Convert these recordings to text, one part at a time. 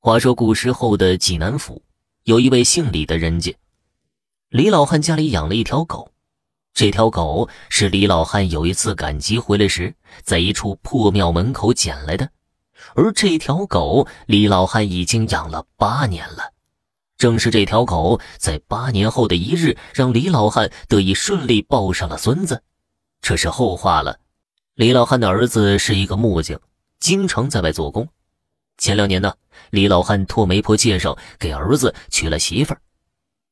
话说古时候的济南府，有一位姓李的人家，李老汉家里养了一条狗。这条狗是李老汉有一次赶集回来时，在一处破庙门口捡来的。而这条狗，李老汉已经养了八年了。正是这条狗，在八年后的一日，让李老汉得以顺利抱上了孙子。这是后话了。李老汉的儿子是一个木匠，经常在外做工。前两年呢，李老汉托媒婆介绍给儿子娶了媳妇儿。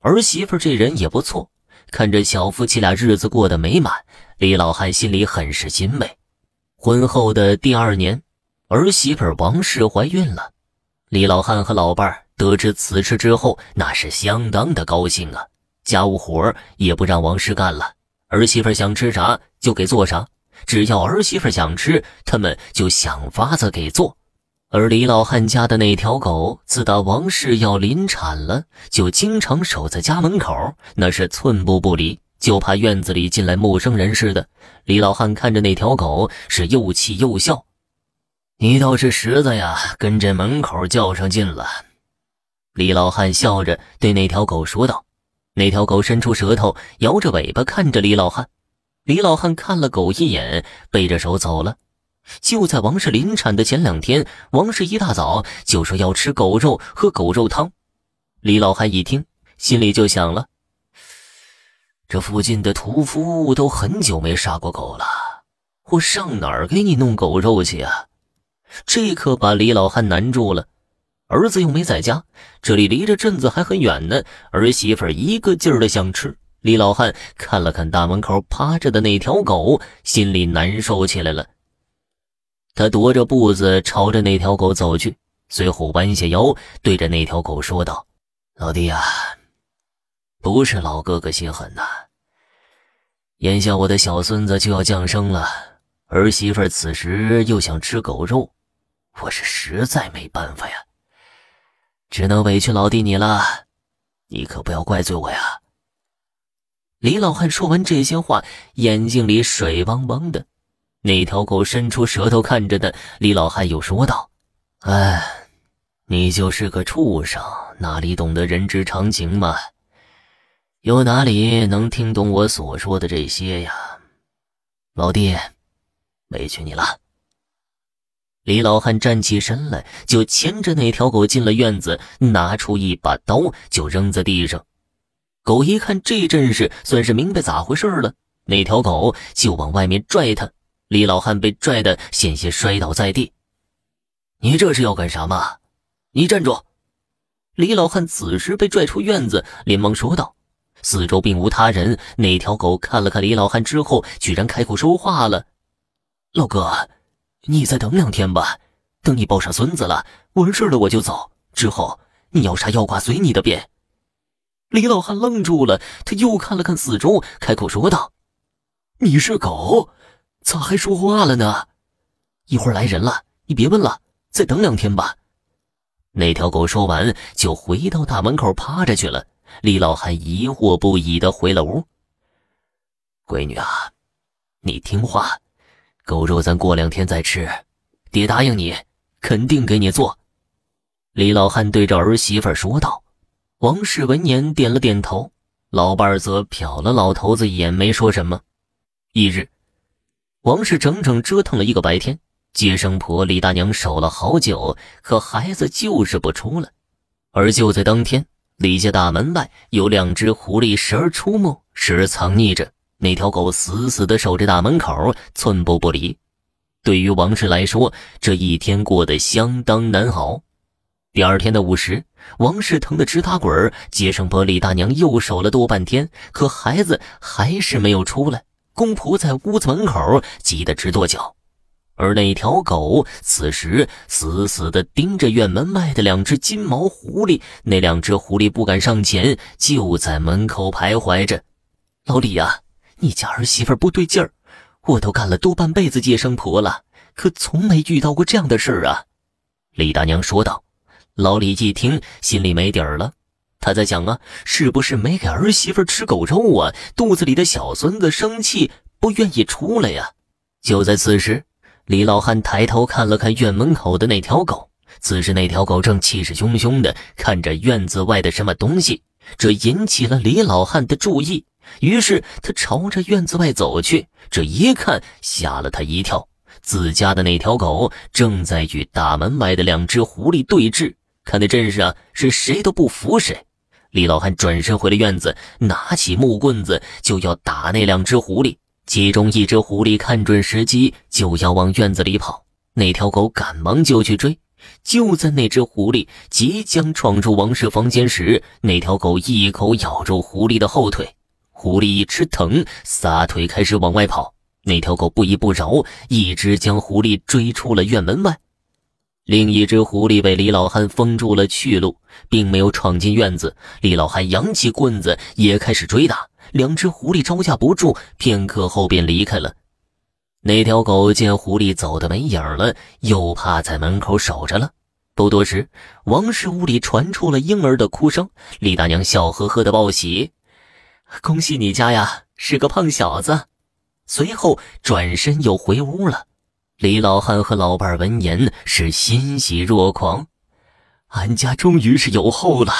儿媳妇这人也不错，看着小夫妻俩日子过得美满，李老汉心里很是欣慰。婚后的第二年，儿媳妇王氏怀孕了。李老汉和老伴儿得知此事之后，那是相当的高兴啊！家务活也不让王氏干了，儿媳妇想吃啥就给做啥，只要儿媳妇想吃，他们就想法子给做。而李老汉家的那条狗，自打王氏要临产了，就经常守在家门口，那是寸步不离，就怕院子里进来陌生人似的。李老汉看着那条狗，是又气又笑。你倒是实在呀，跟这门口较上劲了。李老汉笑着对那条狗说道。那条狗伸出舌头，摇着尾巴看着李老汉。李老汉看了狗一眼，背着手走了。就在王氏临产的前两天，王氏一大早就说要吃狗肉，喝狗肉汤。李老汉一听，心里就想了：这附近的屠夫都很久没杀过狗了，我上哪儿给你弄狗肉去啊？这可把李老汉难住了。儿子又没在家，这里离着镇子还很远呢。儿媳妇一个劲儿的想吃。李老汉看了看大门口趴着的那条狗，心里难受起来了。他踱着步子朝着那条狗走去，随后弯下腰对着那条狗说道：“老弟呀，不是老哥哥心狠呐。眼下我的小孙子就要降生了，儿媳妇此时又想吃狗肉，我是实在没办法呀，只能委屈老弟你了。你可不要怪罪我呀。”李老汉说完这些话，眼睛里水汪汪的。那条狗伸出舌头看着的，李老汉又说道：“哎，你就是个畜生，哪里懂得人之常情嘛？又哪里能听懂我所说的这些呀？老弟，委屈你了。”李老汉站起身来，就牵着那条狗进了院子，拿出一把刀就扔在地上。狗一看这阵势，算是明白咋回事了，那条狗就往外面拽他。李老汉被拽得险些摔倒在地。你这是要干啥嘛？你站住！李老汉此时被拽出院子，连忙说道。四周并无他人。那条狗看了看李老汉之后，居然开口说话了：“老哥，你再等两天吧。等你抱上孙子了，完事了我就走。之后你要啥要挂随你的便。”李老汉愣住了，他又看了看四周，开口说道：“你是狗？”咋还说话了呢？一会儿来人了，你别问了，再等两天吧。那条狗说完，就回到大门口趴着去了。李老汉疑惑不已的回了屋。闺女啊，你听话，狗肉咱过两天再吃。爹答应你，肯定给你做。李老汉对着儿媳妇说道。王氏闻言点了点头，老伴则瞟了老头子一眼，没说什么。一日。王氏整整折腾了一个白天，接生婆李大娘守了好久，可孩子就是不出来。而就在当天，李家大门外有两只狐狸时而出没，时而藏匿着。那条狗死死地守着大门口，寸步不离。对于王氏来说，这一天过得相当难熬。第二天的午时，王氏疼得直打滚接生婆李大娘又守了多半天，可孩子还是没有出来。公仆在屋子门口急得直跺脚，而那条狗此时死死地盯着院门外的两只金毛狐狸。那两只狐狸不敢上前，就在门口徘徊着。老李呀，你家儿媳妇不对劲儿，我都干了多半辈子接生婆了，可从没遇到过这样的事儿啊。李大娘说道。老李一听，心里没底儿了。他在想啊，是不是没给儿媳妇吃狗肉啊？肚子里的小孙子生气，不愿意出来呀。就在此时，李老汉抬头看了看院门口的那条狗，此时那条狗正气势汹汹的看着院子外的什么东西，这引起了李老汉的注意。于是他朝着院子外走去，这一看吓了他一跳，自家的那条狗正在与大门外的两只狐狸对峙，看那阵势啊，是谁都不服谁。李老汉转身回了院子，拿起木棍子就要打那两只狐狸。其中一只狐狸看准时机就要往院子里跑，那条狗赶忙就去追。就在那只狐狸即将闯入王氏房间时，那条狗一口咬住狐狸的后腿。狐狸一吃疼，撒腿开始往外跑。那条狗不依不饶，一直将狐狸追出了院门外。另一只狐狸被李老汉封住了去路，并没有闯进院子。李老汉扬起棍子，也开始追打。两只狐狸招架不住，片刻后便离开了。那条狗见狐狸走的没影了，又趴在门口守着了。不多时，王氏屋里传出了婴儿的哭声。李大娘笑呵呵的报喜。恭喜你家呀，是个胖小子。随后转身又回屋了。李老汉和老伴闻言是欣喜若狂，俺家终于是有后了，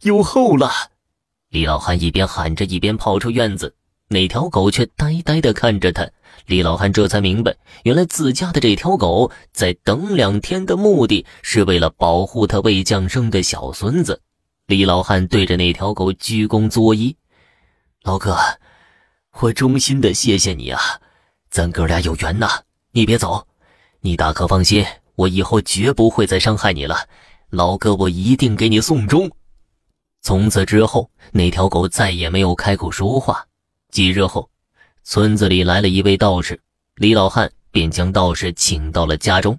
有后了。李老汉一边喊着，一边跑出院子。那条狗却呆呆地看着他。李老汉这才明白，原来自家的这条狗在等两天的目的是为了保护他未降生的小孙子。李老汉对着那条狗鞠躬作揖。老哥，我衷心的谢谢你啊，咱哥俩有缘呐！你别走，你大可放心，我以后绝不会再伤害你了。老哥，我一定给你送终。从此之后，那条狗再也没有开口说话。几日后，村子里来了一位道士，李老汉便将道士请到了家中。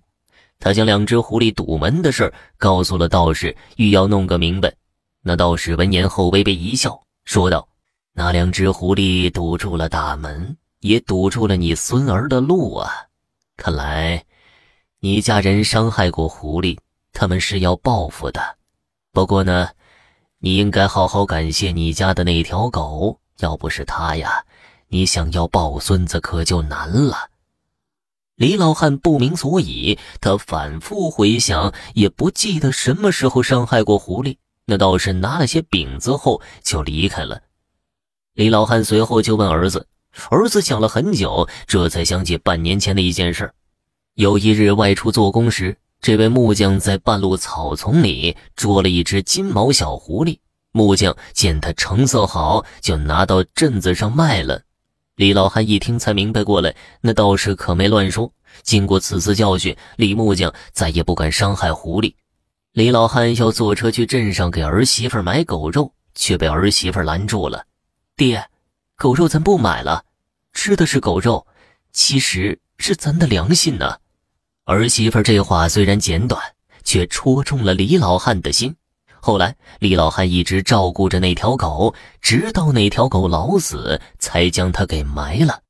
他将两只狐狸堵门的事告诉了道士，欲要弄个明白。那道士闻言后微微一笑，说道。那两只狐狸堵住了大门，也堵住了你孙儿的路啊！看来，你家人伤害过狐狸，他们是要报复的。不过呢，你应该好好感谢你家的那条狗，要不是它呀，你想要抱孙子可就难了。李老汉不明所以，他反复回想，也不记得什么时候伤害过狐狸。那道士拿了些饼子后就离开了。李老汉随后就问儿子，儿子想了很久，这才想起半年前的一件事。有一日外出做工时，这位木匠在半路草丛里捉了一只金毛小狐狸。木匠见它成色好，就拿到镇子上卖了。李老汉一听才明白过来，那道士可没乱说。经过此次教训，李木匠再也不敢伤害狐狸。李老汉要坐车去镇上给儿媳妇买狗肉，却被儿媳妇拦住了。爹，狗肉咱不买了，吃的是狗肉，其实是咱的良心呢。儿媳妇这话虽然简短，却戳中了李老汉的心。后来，李老汉一直照顾着那条狗，直到那条狗老死，才将它给埋了。